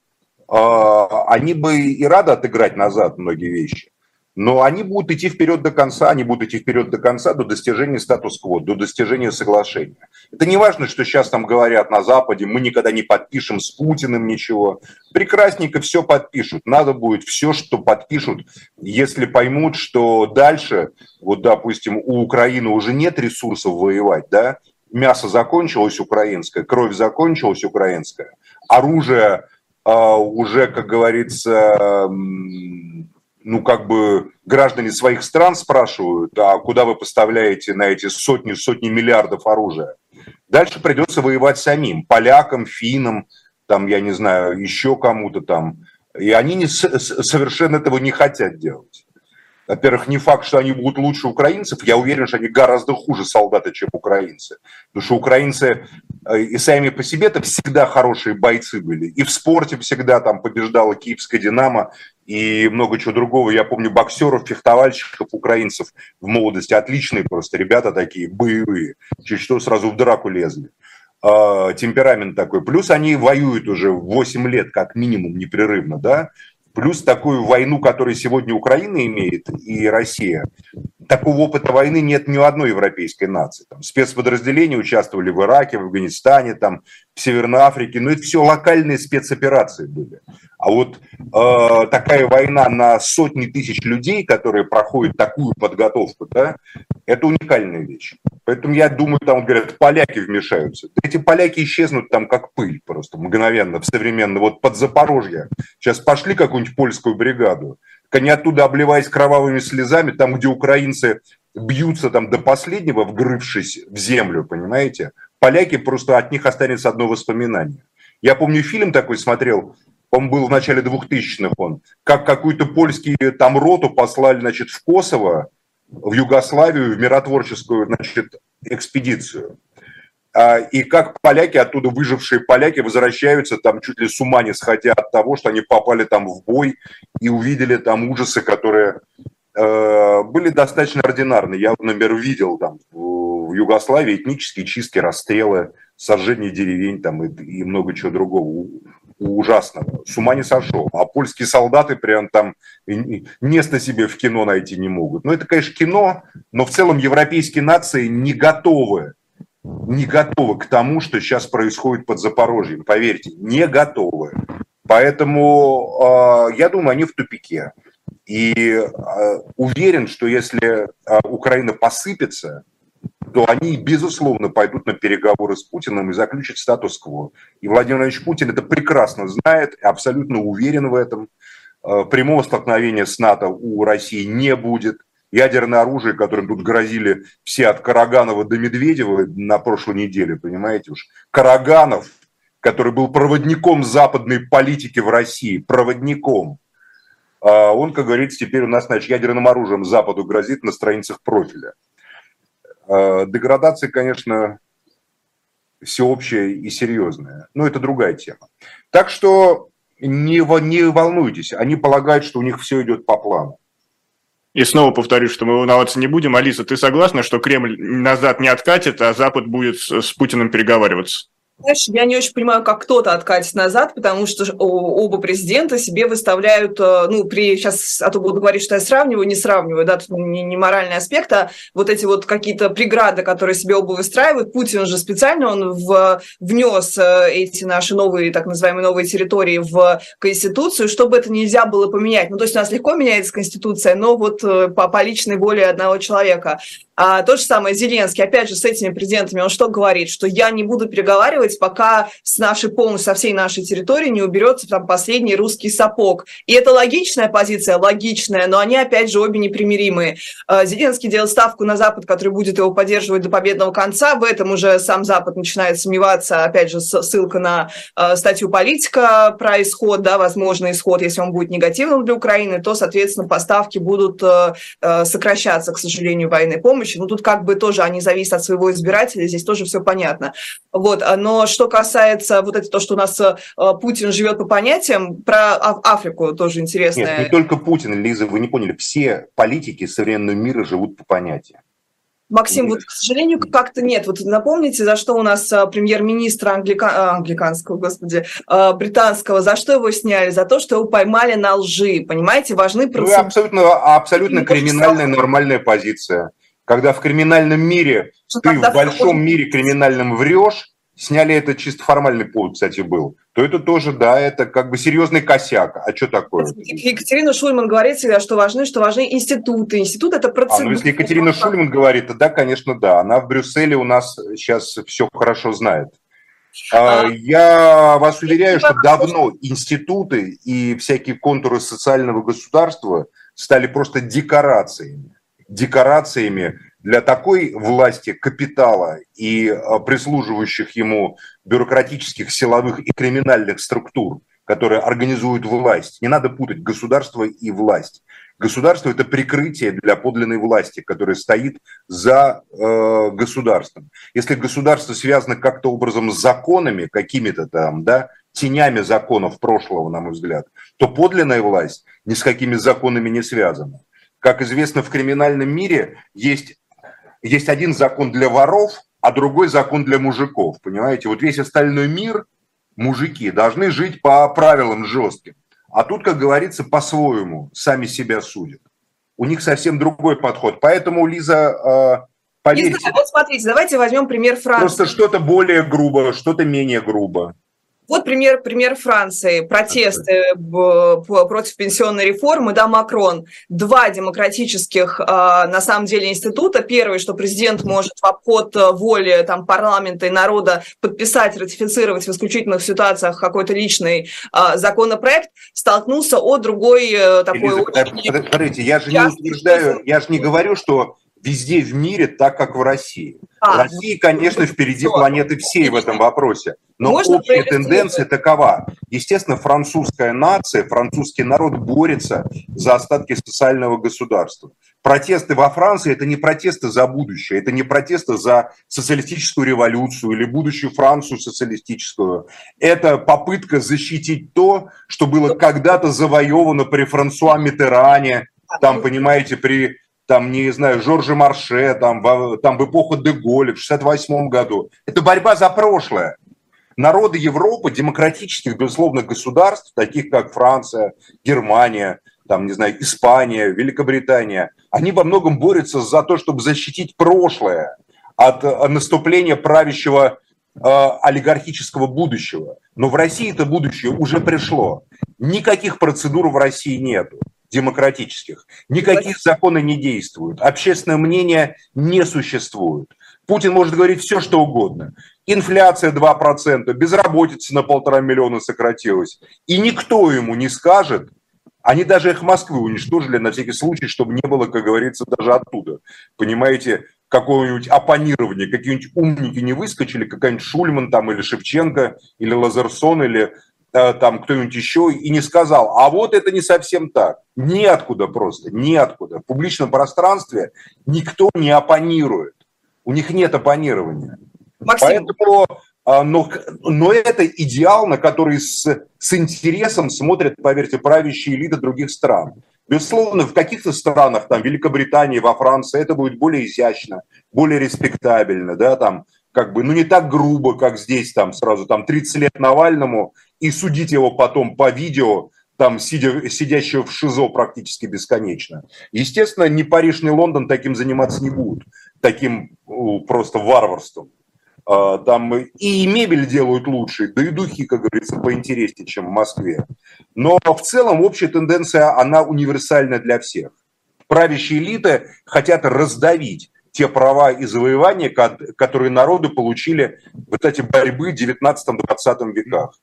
А, они бы и рады отыграть назад многие вещи. Но они будут идти вперед до конца, они будут идти вперед до конца, до достижения статус-кво, до достижения соглашения. Это не важно, что сейчас там говорят на Западе, мы никогда не подпишем с Путиным ничего. Прекрасненько все подпишут. Надо будет все, что подпишут, если поймут, что дальше, вот, допустим, у Украины уже нет ресурсов воевать, да, мясо закончилось украинское, кровь закончилась украинская, оружие э, уже, как говорится, ну, как бы граждане своих стран спрашивают, а куда вы поставляете на эти сотни, сотни миллиардов оружия? Дальше придется воевать самим, полякам, финнам, там, я не знаю, еще кому-то там. И они не, совершенно этого не хотят делать. Во-первых, не факт, что они будут лучше украинцев. Я уверен, что они гораздо хуже солдаты, чем украинцы. Потому что украинцы э, и сами по себе-то всегда хорошие бойцы были. И в спорте всегда там побеждала киевская «Динамо» и много чего другого. Я помню боксеров, фехтовальщиков, украинцев в молодости. Отличные просто ребята такие, боевые. Чуть что сразу в драку лезли а, темперамент такой. Плюс они воюют уже 8 лет как минимум непрерывно, да, плюс такую войну, которую сегодня Украина имеет и Россия, такого опыта войны нет ни у одной европейской нации. Там спецподразделения участвовали в Ираке, в Афганистане, там, в Северной Африке, но это все локальные спецоперации были. А вот э, такая война на сотни тысяч людей, которые проходят такую подготовку, да, это уникальная вещь. Поэтому я думаю, там говорят, поляки вмешаются. Эти поляки исчезнут там как пыль просто мгновенно, в современно. Вот под Запорожье. Сейчас пошли какую-нибудь польскую бригаду, они оттуда, обливаясь кровавыми слезами, там, где украинцы бьются там до последнего, вгрывшись в землю, понимаете, поляки просто от них останется одно воспоминание. Я помню, фильм такой смотрел, он был в начале 2000-х, он, как какую-то польский там роту послали, значит, в Косово, в Югославию, в миротворческую, значит, экспедицию. А, и как поляки, оттуда выжившие поляки, возвращаются там чуть ли с ума не сходя от того, что они попали там в бой и увидели там ужасы, которые э, были достаточно ординарны. Я, например, видел там в Югославии этнические чистки, расстрелы, сожжение деревень там и, и много чего другого ужасного. С ума не сошел. А польские солдаты прям там место себе в кино найти не могут. Ну, это, конечно, кино, но в целом европейские нации не готовы не готовы к тому, что сейчас происходит под Запорожьем. Поверьте, не готовы. Поэтому э, я думаю, они в тупике. И э, уверен, что если э, Украина посыпется, то они, безусловно, пойдут на переговоры с Путиным и заключат статус-кво. И Владимир Владимирович Путин это прекрасно знает, абсолютно уверен в этом. Прямого столкновения с НАТО у России не будет ядерное оружие, которым тут грозили все от Караганова до Медведева на прошлой неделе, понимаете уж. Караганов, который был проводником западной политики в России, проводником, а он, как говорится, теперь у нас, значит, ядерным оружием Западу грозит на страницах профиля. А, деградация, конечно, всеобщая и серьезная, но это другая тема. Так что не, не волнуйтесь, они полагают, что у них все идет по плану. И снова повторюсь, что мы волноваться не будем. Алиса, ты согласна, что Кремль назад не откатит, а Запад будет с Путиным переговариваться? Знаешь, я не очень понимаю, как кто-то откатит назад, потому что оба президента себе выставляют, э, ну, при, сейчас, а то буду говорить, что я сравниваю, не сравниваю, да, тут не, не моральный аспект, а вот эти вот какие-то преграды, которые себе оба выстраивают. Путин же специально, он в, внес э, эти наши новые, так называемые новые территории в Конституцию, чтобы это нельзя было поменять. Ну, то есть у нас легко меняется Конституция, но вот э, по, по личной воле одного человека. А то же самое Зеленский, опять же, с этими президентами, он что говорит? Что я не буду переговаривать, пока с нашей полностью, со всей нашей территории не уберется там последний русский сапог. И это логичная позиция, логичная, но они, опять же, обе непримиримые. А, Зеленский делает ставку на Запад, который будет его поддерживать до победного конца. В этом уже сам Запад начинает сомневаться. Опять же, ссылка на а, статью политика про исход, да, возможный исход, если он будет негативным для Украины, то, соответственно, поставки будут а, сокращаться, к сожалению, военной помощи. Ну, тут как бы тоже они зависят от своего избирателя, здесь тоже все понятно. Вот. Но что касается вот это то, что у нас э, Путин живет по понятиям, про Африку тоже интересно. Нет, не только Путин, Лиза, вы не поняли, все политики современного мира живут по понятиям. Максим, вот, к сожалению, как-то нет. Вот напомните, за что у нас э, премьер-министр англика... Э, англиканского, господи, британского, за что его сняли? За то, что его поймали на лжи, понимаете? Важны процедуры. Ну, абсолютно, абсолютно криминальная, нормальная позиция когда в криминальном мире ну, ты в большом мире криминальном врешь, сняли это чисто формальный повод, кстати, был, то это тоже, да, это как бы серьезный косяк. А что такое? Екатерина Шульман говорит всегда, что важны, что важны институты. Институт – это процедура. А, ну, если Екатерина Шульман говорит, то да, конечно, да. Она в Брюсселе у нас сейчас все хорошо знает. А, а Я вас уверяю, что давно институты и всякие контуры социального государства стали просто декорациями декорациями для такой власти капитала и а, прислуживающих ему бюрократических, силовых и криминальных структур, которые организуют власть. Не надо путать государство и власть. Государство – это прикрытие для подлинной власти, которая стоит за э, государством. Если государство связано как-то образом с законами, какими-то там, да, тенями законов прошлого, на мой взгляд, то подлинная власть ни с какими законами не связана. Как известно, в криминальном мире есть, есть один закон для воров, а другой закон для мужиков. Понимаете? Вот весь остальной мир, мужики, должны жить по правилам жестким. А тут, как говорится, по-своему сами себя судят. У них совсем другой подход. Поэтому, Лиза, э, поверьте... Знаю, вот смотрите, давайте возьмем пример Франции. Просто что-то более грубо, что-то менее грубо. Вот пример, пример Франции. Протесты против пенсионной реформы. Да, Макрон. Два демократических, а, на самом деле, института. Первый, что президент может в обход э, воли там, парламента и народа подписать, ратифицировать в исключительных ситуациях какой-то личный законопроект, столкнулся о другой э, такой... Элиза, очень... Подождите, я же не утверждаю, я же не говорю, что везде в мире так, как в России. А, Россия, конечно, впереди планеты всей в этом вопросе. Но Можно общая тенденция такова. Естественно, французская нация, французский народ борется за остатки социального государства. Протесты во Франции – это не протесты за будущее, это не протесты за социалистическую революцию или будущую Францию социалистическую. Это попытка защитить то, что было когда-то завоевано при Франсуа Митеране, там, понимаете, при там, не знаю, Жоржа Марше, там, в, там в эпоху Деголя в 68 году. Это борьба за прошлое. Народы Европы, демократических, безусловно, государств, таких как Франция, Германия, там, не знаю, Испания, Великобритания, они во многом борются за то, чтобы защитить прошлое от э, наступления правящего э, олигархического будущего. Но в России это будущее уже пришло. Никаких процедур в России нету демократических. Никакие законы не действуют. Общественное мнение не существует. Путин может говорить все, что угодно. Инфляция 2%, безработица на полтора миллиона сократилась. И никто ему не скажет, они даже их Москвы уничтожили на всякий случай, чтобы не было, как говорится, даже оттуда. Понимаете, какого-нибудь оппонирования, какие-нибудь умники не выскочили, какая-нибудь Шульман там или Шевченко, или Лазерсон, или там кто-нибудь еще и не сказал, а вот это не совсем так. Неоткуда просто, неоткуда. В публичном пространстве никто не оппонирует. У них нет оппонирования. Максим. Поэтому а, но, но это идеал, на который с, с интересом смотрят, поверьте, правящие элиты других стран. Безусловно, в каких-то странах, там, Великобритании, во Франции, это будет более изящно, более респектабельно, да, там, как бы, ну, не так грубо, как здесь, там, сразу, там, 30 лет Навальному, и судить его потом по видео, там, сидя, сидящего в ШИЗО практически бесконечно. Естественно, ни Париж, ни Лондон таким заниматься не будут, таким просто варварством. А, там и мебель делают лучше, да и духи, как говорится, поинтереснее, чем в Москве. Но в целом общая тенденция, она универсальна для всех. Правящие элиты хотят раздавить те права и завоевания, которые народы получили в эти борьбы в 19-20 веках.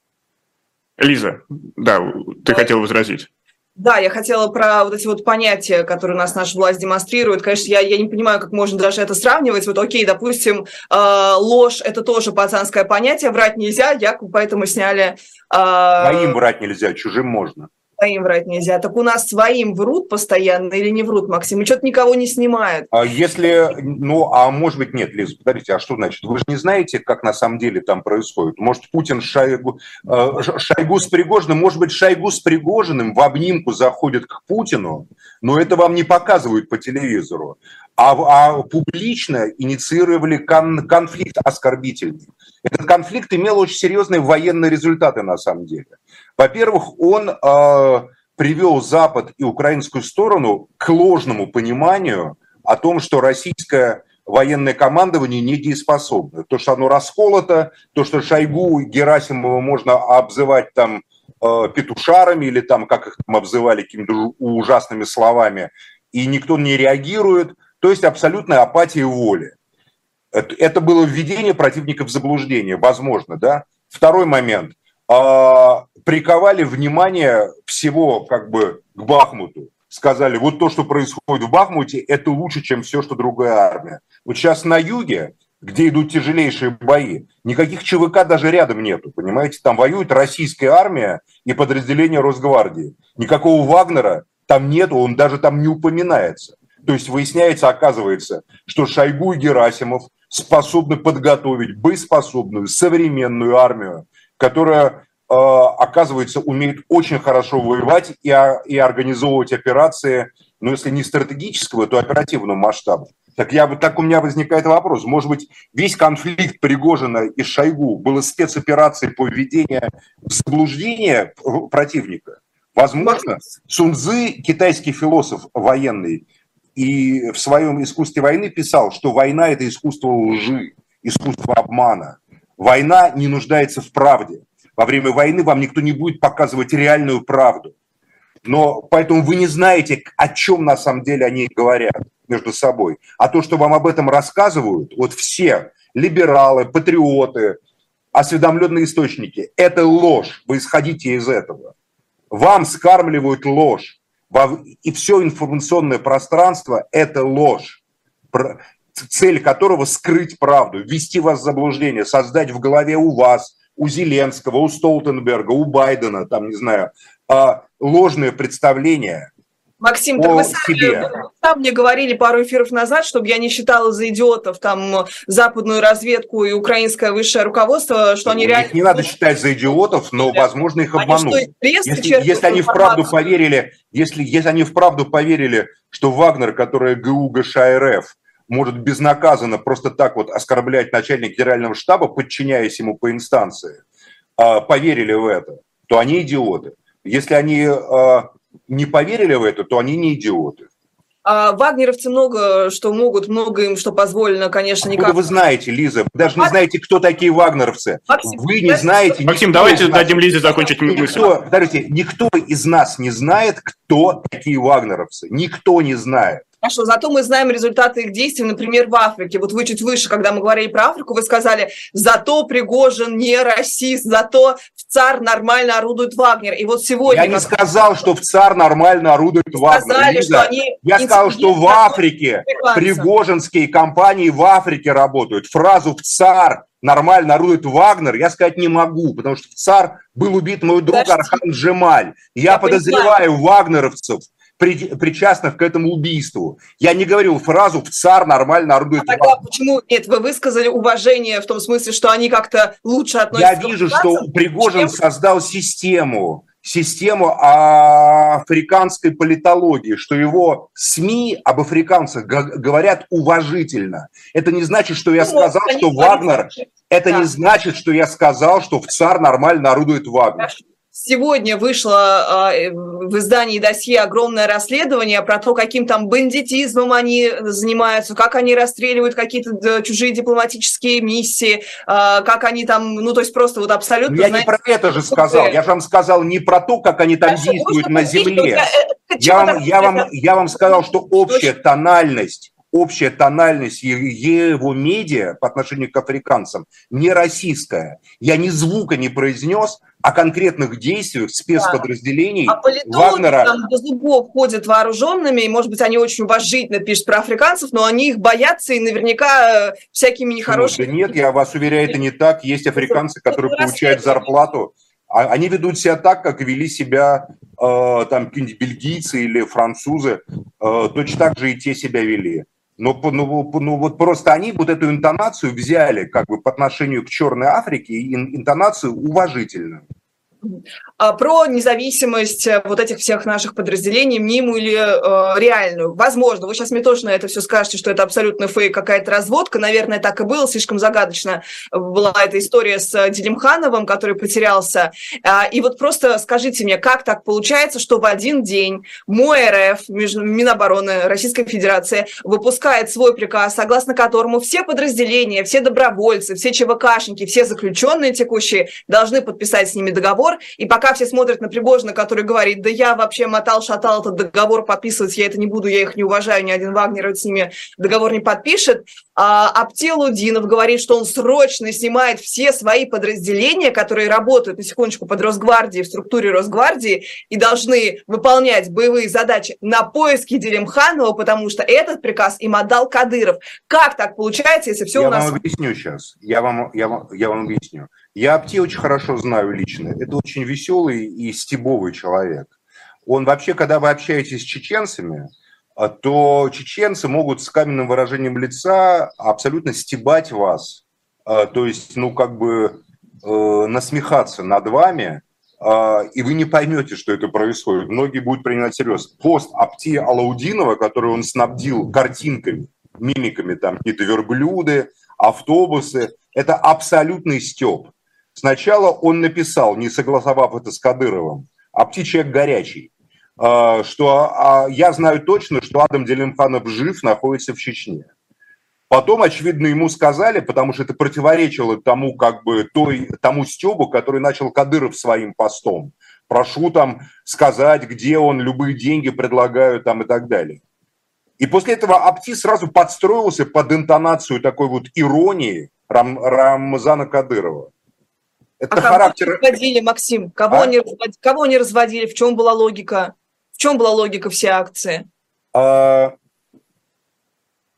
Лиза, да, ты хотела возразить. Да, я хотела про вот эти вот понятия, которые у нас наша власть демонстрирует. Конечно, я, я не понимаю, как можно даже это сравнивать. Вот окей, допустим, э, ложь – это тоже пацанское понятие, врать нельзя, якобы поэтому сняли… Э, Моим врать нельзя, чужим можно своим врать нельзя. Так у нас своим врут постоянно или не врут, Максим? И что-то никого не снимают. А если, ну, а может быть нет, Лиза, подождите, а что значит? Вы же не знаете, как на самом деле там происходит. Может, Путин Шойгу, э, Шойгу с Пригожиным, может быть, Шойгу с Пригожиным в обнимку заходит к Путину, но это вам не показывают по телевизору. А, а публично инициировали кон, конфликт оскорбительный. Этот конфликт имел очень серьезные военные результаты на самом деле. Во-первых, он э, привел Запад и украинскую сторону к ложному пониманию о том, что российское военное командование недееспособно. То, что оно расколото, то, что Шойгу и Герасимова можно обзывать там э, петушарами или там, как их там обзывали какими-то ужасными словами, и никто не реагирует, то есть абсолютная апатия воли. Это было введение противника в заблуждение, возможно, да. Второй момент. А, приковали внимание всего как бы к Бахмуту. Сказали, вот то, что происходит в Бахмуте, это лучше, чем все, что другая армия. Вот сейчас на юге, где идут тяжелейшие бои, никаких ЧВК даже рядом нету, понимаете? Там воюет российская армия и подразделение Росгвардии. Никакого Вагнера там нету, он даже там не упоминается. То есть выясняется, оказывается, что Шойгу и Герасимов способны подготовить боеспособную современную армию, которая, э, оказывается, умеет очень хорошо воевать и, и организовывать операции, ну, если не стратегического, то оперативного масштаба. Так, я, так у меня возникает вопрос. Может быть, весь конфликт Пригожина и Шойгу был спецоперацией по введению в заблуждение противника? Возможно, Сунзы, китайский философ военный, и в своем искусстве войны писал, что война – это искусство лжи, искусство обмана. Война не нуждается в правде. Во время войны вам никто не будет показывать реальную правду. Но поэтому вы не знаете, о чем на самом деле они говорят между собой. А то, что вам об этом рассказывают, вот все либералы, патриоты, осведомленные источники, это ложь. Вы исходите из этого. Вам скармливают ложь. И все информационное пространство – это ложь цель которого скрыть правду, ввести вас в заблуждение, создать в голове у вас, у Зеленского, у Столтенберга, у Байдена, там, не знаю, а, ложное представление Максим, так вы сами, сам мне говорили пару эфиров назад, чтобы я не считала за идиотов там западную разведку и украинское высшее руководство, что они реально... не надо считать за идиотов, но, возможно, их обмануть. Они что, если, если они вправду поверили, если, если они вправду поверили, что Вагнер, который ГУ ГШ РФ, может безнаказанно просто так вот оскорблять начальника генерального штаба, подчиняясь ему по инстанции, а, поверили в это, то они идиоты. Если они а, не поверили в это, то они не идиоты. А вагнеровцы много что могут, много им что позволено, конечно, никак. Откуда вы знаете, Лиза? Вы даже не знаете, кто такие вагнеровцы. Максим, вы не знаете... Максим, давайте дадим Лизе закончить никто, мысль. Подождите, никто из нас не знает, кто такие вагнеровцы. Никто не знает. Хорошо, зато мы знаем результаты их действий, например, в Африке. Вот вы чуть выше, когда мы говорили про Африку, вы сказали, зато Пригожин не расист, зато в ЦАР нормально орудует Вагнер. И вот сегодня... Я не сказал, что в ЦАР нормально орудует Вагнер. Сказали, Лиза, что они я сказал, что в Африке пригожинские компании в Африке работают. Фразу в ЦАР нормально орудует Вагнер, я сказать не могу, потому что в ЦАР был убит мой друг Подожди. Архан Джемаль. Я, я подозреваю понимаю. вагнеровцев при, причастных к этому убийству. Я не говорил фразу «в цар нормально орудует». А тогда почему нет? Вы высказали уважение в том смысле, что они как-то лучше относятся Я вижу, что Пригожин чем... создал систему, систему африканской политологии, что его СМИ об африканцах говорят уважительно. Это не значит, что я ну, сказал, что Вагнер... Это да. не значит, что я сказал, что в ЦАР нормально орудует Вагнер. Сегодня вышло э, в издании «Досье» огромное расследование про то, каким там бандитизмом они занимаются, как они расстреливают какие-то чужие дипломатические миссии, э, как они там, ну, то есть просто вот абсолютно... Я знаете, не про это же сказал, я же вам сказал не про то, как они там Хорошо, действуют на земле. Я вам, я, вам, я вам сказал, что общая тональность общая тональность его медиа по отношению к африканцам не российская. Я ни звука не произнес о конкретных действиях спецподразделений да. а Вагнера. там до зубов ходят вооруженными, и, может быть, они очень уважительно пишут про африканцев, но они их боятся и наверняка э, всякими нехорошими... да нет, я вас уверяю, это не так. Есть африканцы, которые получают зарплату. А они ведут себя так, как вели себя э, там какие-нибудь бельгийцы или французы. Э, точно так же и те себя вели. Но ну, ну, вот просто они вот эту интонацию взяли как бы по отношению к Черной Африке, интонацию уважительную. А, про независимость э, вот этих всех наших подразделений, мнимую или э, реальную. Возможно, вы сейчас мне тоже на это все скажете, что это абсолютно фейк, какая-то разводка. Наверное, так и было. Слишком загадочно была эта история с Делимхановым, который потерялся. А, и вот просто скажите мне, как так получается, что в один день мой РФ, Минобороны Российской Федерации, выпускает свой приказ, согласно которому все подразделения, все добровольцы, все ЧВКшники, все заключенные текущие должны подписать с ними договор, и пока все смотрят на Пригожина, который говорит, да я вообще мотал-шатал этот договор подписывать, я это не буду, я их не уважаю, ни один Вагнер с ними договор не подпишет, а Аптелудинов говорит, что он срочно снимает все свои подразделения, которые работают, на секундочку, под Росгвардией, в структуре Росгвардии, и должны выполнять боевые задачи на поиске Делимханова, потому что этот приказ им отдал Кадыров. Как так получается, если все я у нас... Я вам объясню сейчас. Я вам, я вам, я вам объясню. Я Апти очень хорошо знаю лично. Это очень веселый и стебовый человек. Он вообще, когда вы общаетесь с чеченцами, а, то чеченцы могут с каменным выражением лица абсолютно стебать вас, а, то есть, ну, как бы э, насмехаться над вами, а, и вы не поймете, что это происходит. Многие будут принимать всерьез. Пост Апти Алаудинова, который он снабдил картинками, мимиками, там какие-то верблюды, автобусы, это абсолютный степ. Сначала он написал, не согласовав это с Кадыровым, а птичек горячий, а, что а, я знаю точно, что Адам Делимханов жив, находится в Чечне. Потом, очевидно, ему сказали, потому что это противоречило тому, как бы, той, тому стебу, который начал Кадыров своим постом. Прошу там сказать, где он, любые деньги предлагаю там и так далее. И после этого Апти сразу подстроился под интонацию такой вот иронии Рам, Рамзана Кадырова. Это а характер... кого разводили, Максим? Кого, а? они разводили, кого они разводили? В чем была логика? В чем была логика всей акции? А...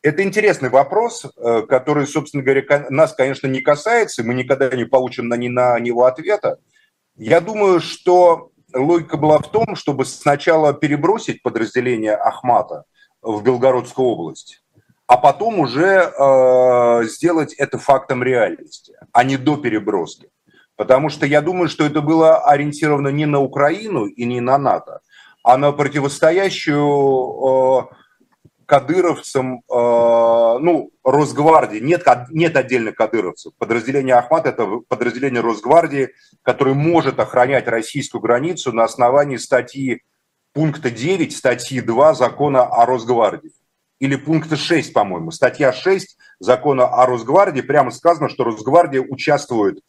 Это интересный вопрос, э, который, собственно говоря, нас, конечно, не касается, мы никогда не получим на, на него ответа. Я думаю, что логика была в том, чтобы сначала перебросить подразделение Ахмата в Белгородскую область, а потом уже э, сделать это фактом реальности, а не до переброски. Потому что я думаю, что это было ориентировано не на Украину и не на НАТО, а на противостоящую э, кадыровцам, э, ну, Росгвардии. Нет, нет отдельных кадыровцев. Подразделение Ахмат – это подразделение Росгвардии, которое может охранять российскую границу на основании статьи пункта 9, статьи 2 закона о Росгвардии. Или пункта 6, по-моему. Статья 6 закона о Росгвардии прямо сказано, что Росгвардия участвует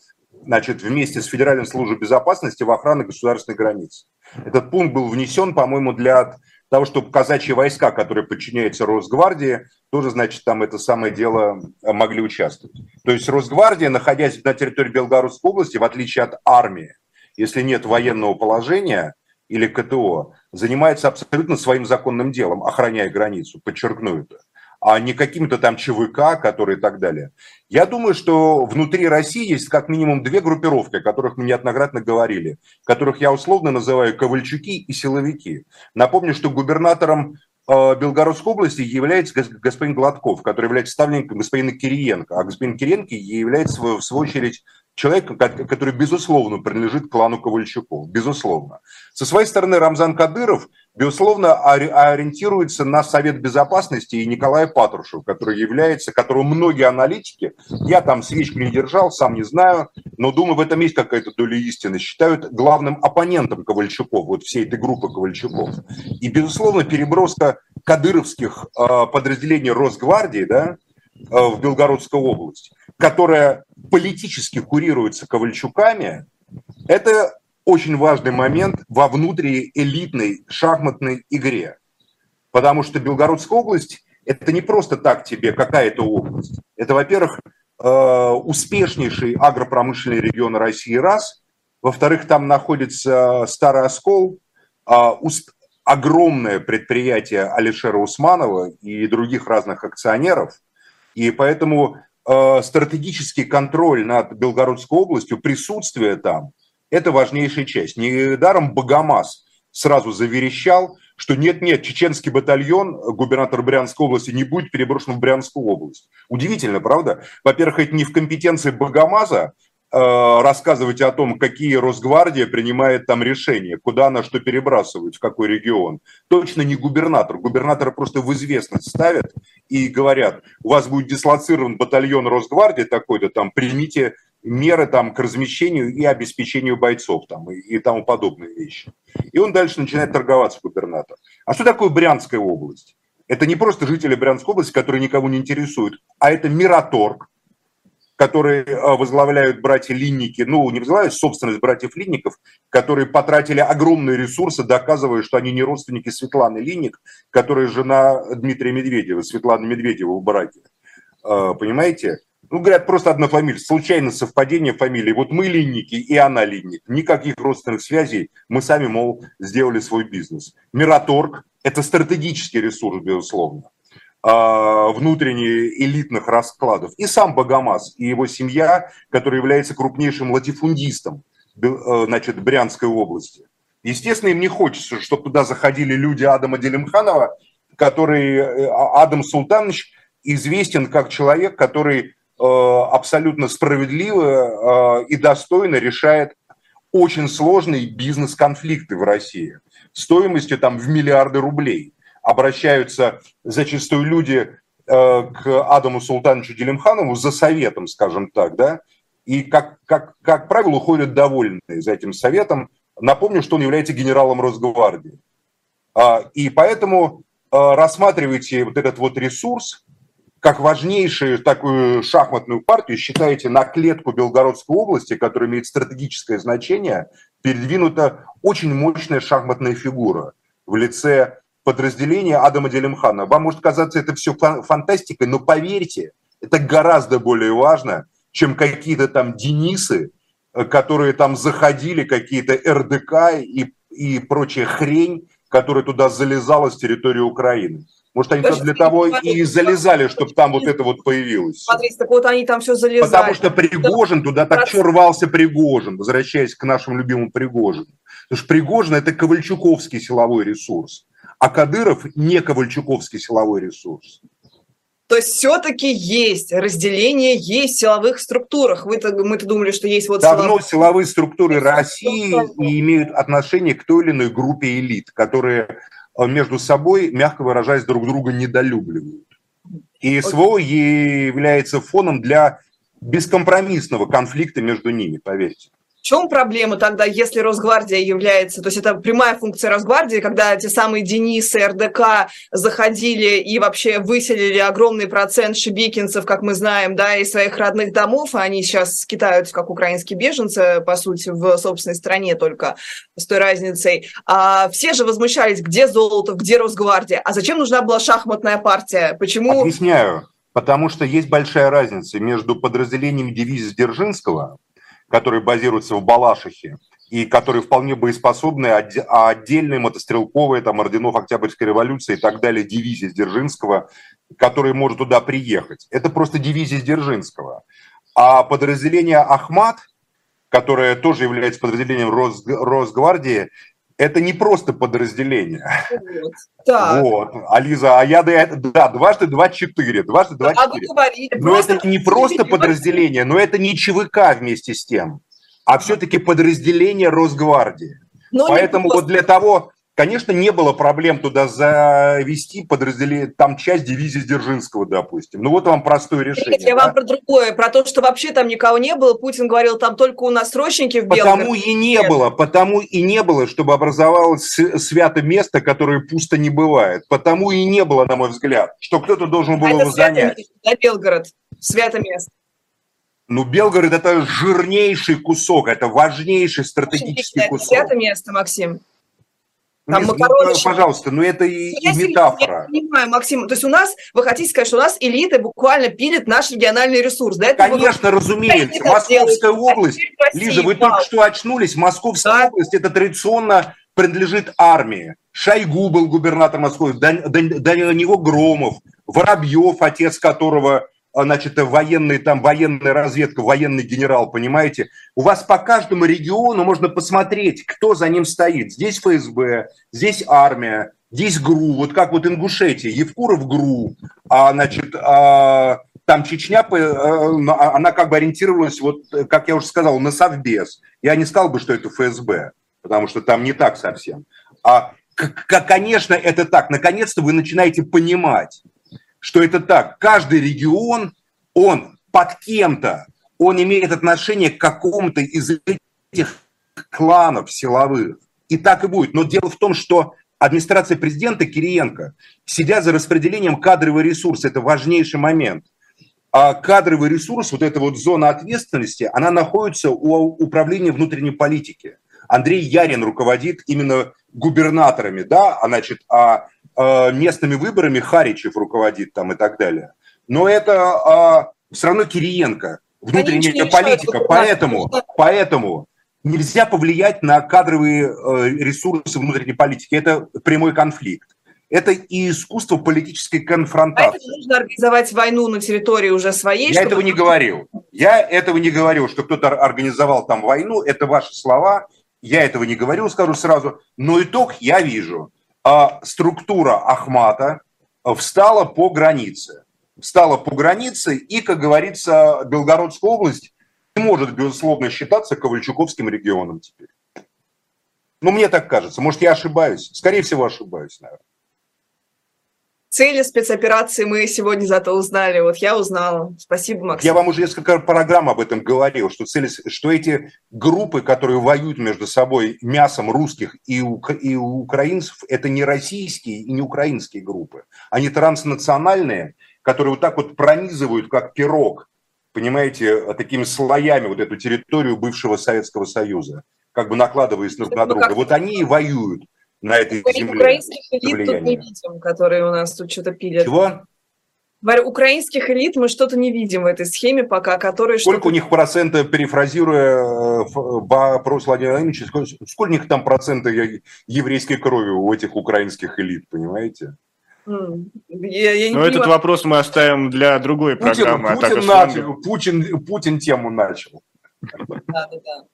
значит, вместе с Федеральной службой безопасности в охране государственной границы. Этот пункт был внесен, по-моему, для того, чтобы казачьи войска, которые подчиняются Росгвардии, тоже, значит, там это самое дело э, могли участвовать. То есть Росгвардия, находясь на территории Белгородской области, в отличие от армии, если нет военного положения или КТО, занимается абсолютно своим законным делом, охраняя границу, подчеркну это. А не каким-то там ЧВК, которые и так далее. Я думаю, что внутри России есть как минимум две группировки, о которых мы неоднократно говорили, которых я условно называю ковальчуки и силовики. Напомню, что губернатором э, Белгородской области является господин Гладков, который является ставленником господина Кириенко, а господин Кириенко является, в свою очередь, человек, который, безусловно, принадлежит клану Ковальчуков, безусловно. Со своей стороны, Рамзан Кадыров, безусловно, ориентируется на Совет Безопасности и Николая Патрушев, который является, которого многие аналитики, я там свечку не держал, сам не знаю, но думаю, в этом есть какая-то доля истины, считают главным оппонентом Ковальчуков, вот всей этой группы Ковальчуков. И, безусловно, переброска кадыровских э, подразделений Росгвардии, да, э, в Белгородскую область, которая политически курируется Ковальчуками, это очень важный момент во внутриэлитной шахматной игре. Потому что Белгородская область – это не просто так тебе какая-то область. Это, во-первых, э, успешнейший агропромышленный регион России – раз. Во-вторых, там находится Старый Оскол, а, огромное предприятие Алишера Усманова и других разных акционеров. И поэтому стратегический контроль над Белгородской областью, присутствие там, это важнейшая часть. Недаром Богомаз сразу заверещал, что нет-нет, чеченский батальон, губернатор Брянской области, не будет переброшен в Брянскую область. Удивительно, правда? Во-первых, это не в компетенции Богомаза Э, рассказывать о том, какие Росгвардия принимает там решения, куда она что перебрасывает, в какой регион. Точно не губернатор. Губернатора просто в известность ставят и говорят, у вас будет дислоцирован батальон Росгвардии такой-то, там, примите меры там, к размещению и обеспечению бойцов там, и, и тому подобные вещи. И он дальше начинает торговаться, губернатор. А что такое Брянская область? Это не просто жители Брянской области, которые никого не интересуют, а это Мираторг, которые э, возглавляют братья Линники, ну, не возглавляют собственность братьев Линников, которые потратили огромные ресурсы, доказывая, что они не родственники Светланы Линник, которая жена Дмитрия Медведева, Светланы Медведева в браке. Э, понимаете? Ну, говорят, просто одна фамилия, случайно совпадение фамилии. Вот мы Линники и она Линник. Никаких родственных связей. Мы сами, мол, сделали свой бизнес. Мираторг – это стратегический ресурс, безусловно. А, внутренних элитных раскладов. И сам Богомаз, и его семья, которая является крупнейшим латифундистом э, значит, Брянской области. Естественно, им не хочется, чтобы туда заходили люди Адама Делимханова, который э, а, Адам Султанович известен как человек, который э, абсолютно справедливо и достойно решает очень сложные бизнес-конфликты в России стоимостью там в миллиарды рублей обращаются зачастую люди э, к Адаму Султановичу Делимханову за советом, скажем так, да, и, как, как, как правило, уходят довольны за этим советом. Напомню, что он является генералом Росгвардии. А, и поэтому э, рассматривайте вот этот вот ресурс как важнейшую такую шахматную партию, считаете на клетку Белгородской области, которая имеет стратегическое значение, передвинута очень мощная шахматная фигура в лице подразделение Адама Делимхана. Вам может казаться это все фантастикой, но поверьте, это гораздо более важно, чем какие-то там Денисы, э, которые там заходили, какие-то РДК и, и прочая хрень, которая туда залезала с территории Украины. Может, они Подожди, для того и залезали, чтобы там вот это вот появилось. Смотрите, так вот они там все залезали. Потому что Пригожин, туда так что рвался Пригожин, возвращаясь к нашему любимому Пригожину. Потому что Пригожин – это ковальчуковский силовой ресурс а Кадыров не ковальчуковский силовой ресурс. То есть все-таки есть разделение, есть в силовых структурах. Вы-то, мы-то думали, что есть вот... Давно силовые, силовые структуры России и имеют отношение к той или иной группе элит, которые э, между собой, мягко выражаясь, друг друга недолюбливают. И СВО является фоном для бескомпромиссного конфликта между ними, поверьте чем проблема тогда, если Росгвардия является, то есть это прямая функция Росгвардии, когда те самые Денисы, РДК заходили и вообще выселили огромный процент шибикинцев, как мы знаем, да, из своих родных домов, и они сейчас скитаются как украинские беженцы, по сути, в собственной стране только с той разницей. А все же возмущались, где золото, где Росгвардия, а зачем нужна была шахматная партия, почему... Объясняю. Потому что есть большая разница между подразделениями дивизии Дзержинского, которые базируются в Балашихе, и которые вполне боеспособны, а отдельные мотострелковые, там, орденов Октябрьской революции и так далее, дивизии Дзержинского, который может туда приехать. Это просто дивизия Дзержинского. А подразделение «Ахмат», которое тоже является подразделением Рос, Росгвардии, это не просто подразделение. Вот. Так. Вот. А Лиза, а я, да, дважды два четыре, дважды два а четыре. Но это не просто подразделение, но это не ЧВК вместе с тем, а все-таки подразделение Росгвардии. Но Поэтому вот для того, Конечно, не было проблем туда завести подразделение, там часть дивизии Дзержинского, допустим. Ну вот вам простое решение. Нет, я да? вам про другое, про то, что вообще там никого не было. Путин говорил, там только у нас срочники в Белгороде. Потому и не Нет. было, потому и не было, чтобы образовалось свято место, которое пусто не бывает. Потому и не было, на мой взгляд, что кто-то должен был а его занять. Место, да, Белгород, свято место. Ну, Белгород – это жирнейший кусок, это важнейший стратегический это кусок. Свято место, Максим. Там Лиз, макароны... ну, пожалуйста, но это и, и метафора. Я понимаю, Максим. То есть у нас, вы хотите сказать, что у нас элиты буквально пилят наш региональный ресурс, да? Конечно, вы... разумеется. Московская область, Лиза, вы только что очнулись. Московская да. область, это традиционно принадлежит армии. Шойгу был губернатор Москвы, до, до, до него Громов, Воробьев, отец которого значит, военный, там, военная разведка, военный генерал, понимаете? У вас по каждому региону можно посмотреть, кто за ним стоит. Здесь ФСБ, здесь армия, здесь ГРУ, вот как вот Ингушетия, Евкуров ГРУ, а, значит, а, там Чечня, э, а, она как бы ориентировалась, вот, как я уже сказал, на Совбез. Я не сказал бы, что это ФСБ, потому что там не так совсем. А, конечно, это так. Наконец-то вы начинаете понимать, что это так. Каждый регион, он под кем-то, он имеет отношение к какому-то из этих кланов силовых. И так и будет. Но дело в том, что администрация президента Кириенко, сидя за распределением кадрового ресурса, это важнейший момент. А кадровый ресурс, вот эта вот зона ответственности, она находится у управления внутренней политики. Андрей Ярин руководит именно губернаторами, да, а значит, а местными выборами Харичев руководит там и так далее. Но это а, все равно Кириенко, внутренняя политика. Поэтому, поэтому нельзя повлиять на кадровые э, ресурсы внутренней политики. Это прямой конфликт. Это и искусство политической конфронтации. Поэтому нужно организовать войну на территории уже своей. Я чтобы... этого не говорил. Я этого не говорил, что кто-то организовал там войну. Это ваши слова. Я этого не говорил, скажу сразу. Но итог я вижу структура Ахмата встала по границе. Встала по границе, и, как говорится, Белгородская область не может, безусловно, считаться Ковальчуковским регионом теперь. Ну, мне так кажется. Может, я ошибаюсь. Скорее всего, ошибаюсь, наверное. Цели спецоперации мы сегодня зато узнали. Вот я узнала. Спасибо, Максим. Я вам уже несколько программ об этом говорил, что, цели, что эти группы, которые воюют между собой мясом русских и, и украинцев, это не российские и не украинские группы. Они транснациональные, которые вот так вот пронизывают, как пирог, понимаете, такими слоями вот эту территорию бывшего Советского Союза, как бы накладываясь друг на друга. Вот они и воюют на этой Мы земле. Украинских элит тут не видим, которые у нас тут что-то пилят. Чего? Говорю, украинских элит мы что-то не видим в этой схеме пока, которые... Сколько у них процента, перефразируя э, вопрос Владимира Владимировича, сколько у них там процента еврейской крови у этих украинских элит, понимаете? Я, я Но этот вопрос мы оставим для другой Путин, программы. Путин, начал, Путин, Путин тему начал. Да, да, да.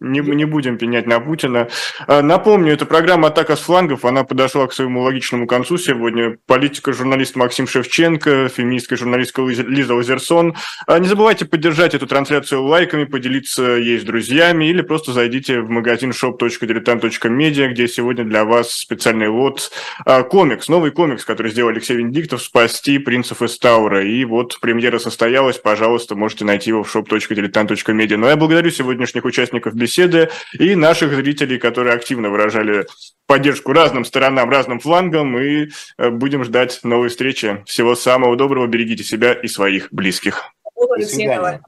Не, не будем пенять на Путина. А, напомню, это программа «Атака с флангов». Она подошла к своему логичному концу сегодня. Политика журналист Максим Шевченко, феминистская журналистка Лиза Лазерсон. А, не забывайте поддержать эту трансляцию лайками, поделиться ей с друзьями или просто зайдите в магазин shop.diletant.media, где сегодня для вас специальный лот а, комикс, новый комикс, который сделал Алексей Венедиктов «Спасти принцев из Таура». И вот премьера состоялась, пожалуйста, можете найти его в shop.diletant.media. Но я благодарю сегодняшних участников беседы беседы и наших зрителей, которые активно выражали поддержку разным сторонам, разным флангам, и э, будем ждать новой встречи. Всего самого доброго, берегите себя и своих близких. До свидания.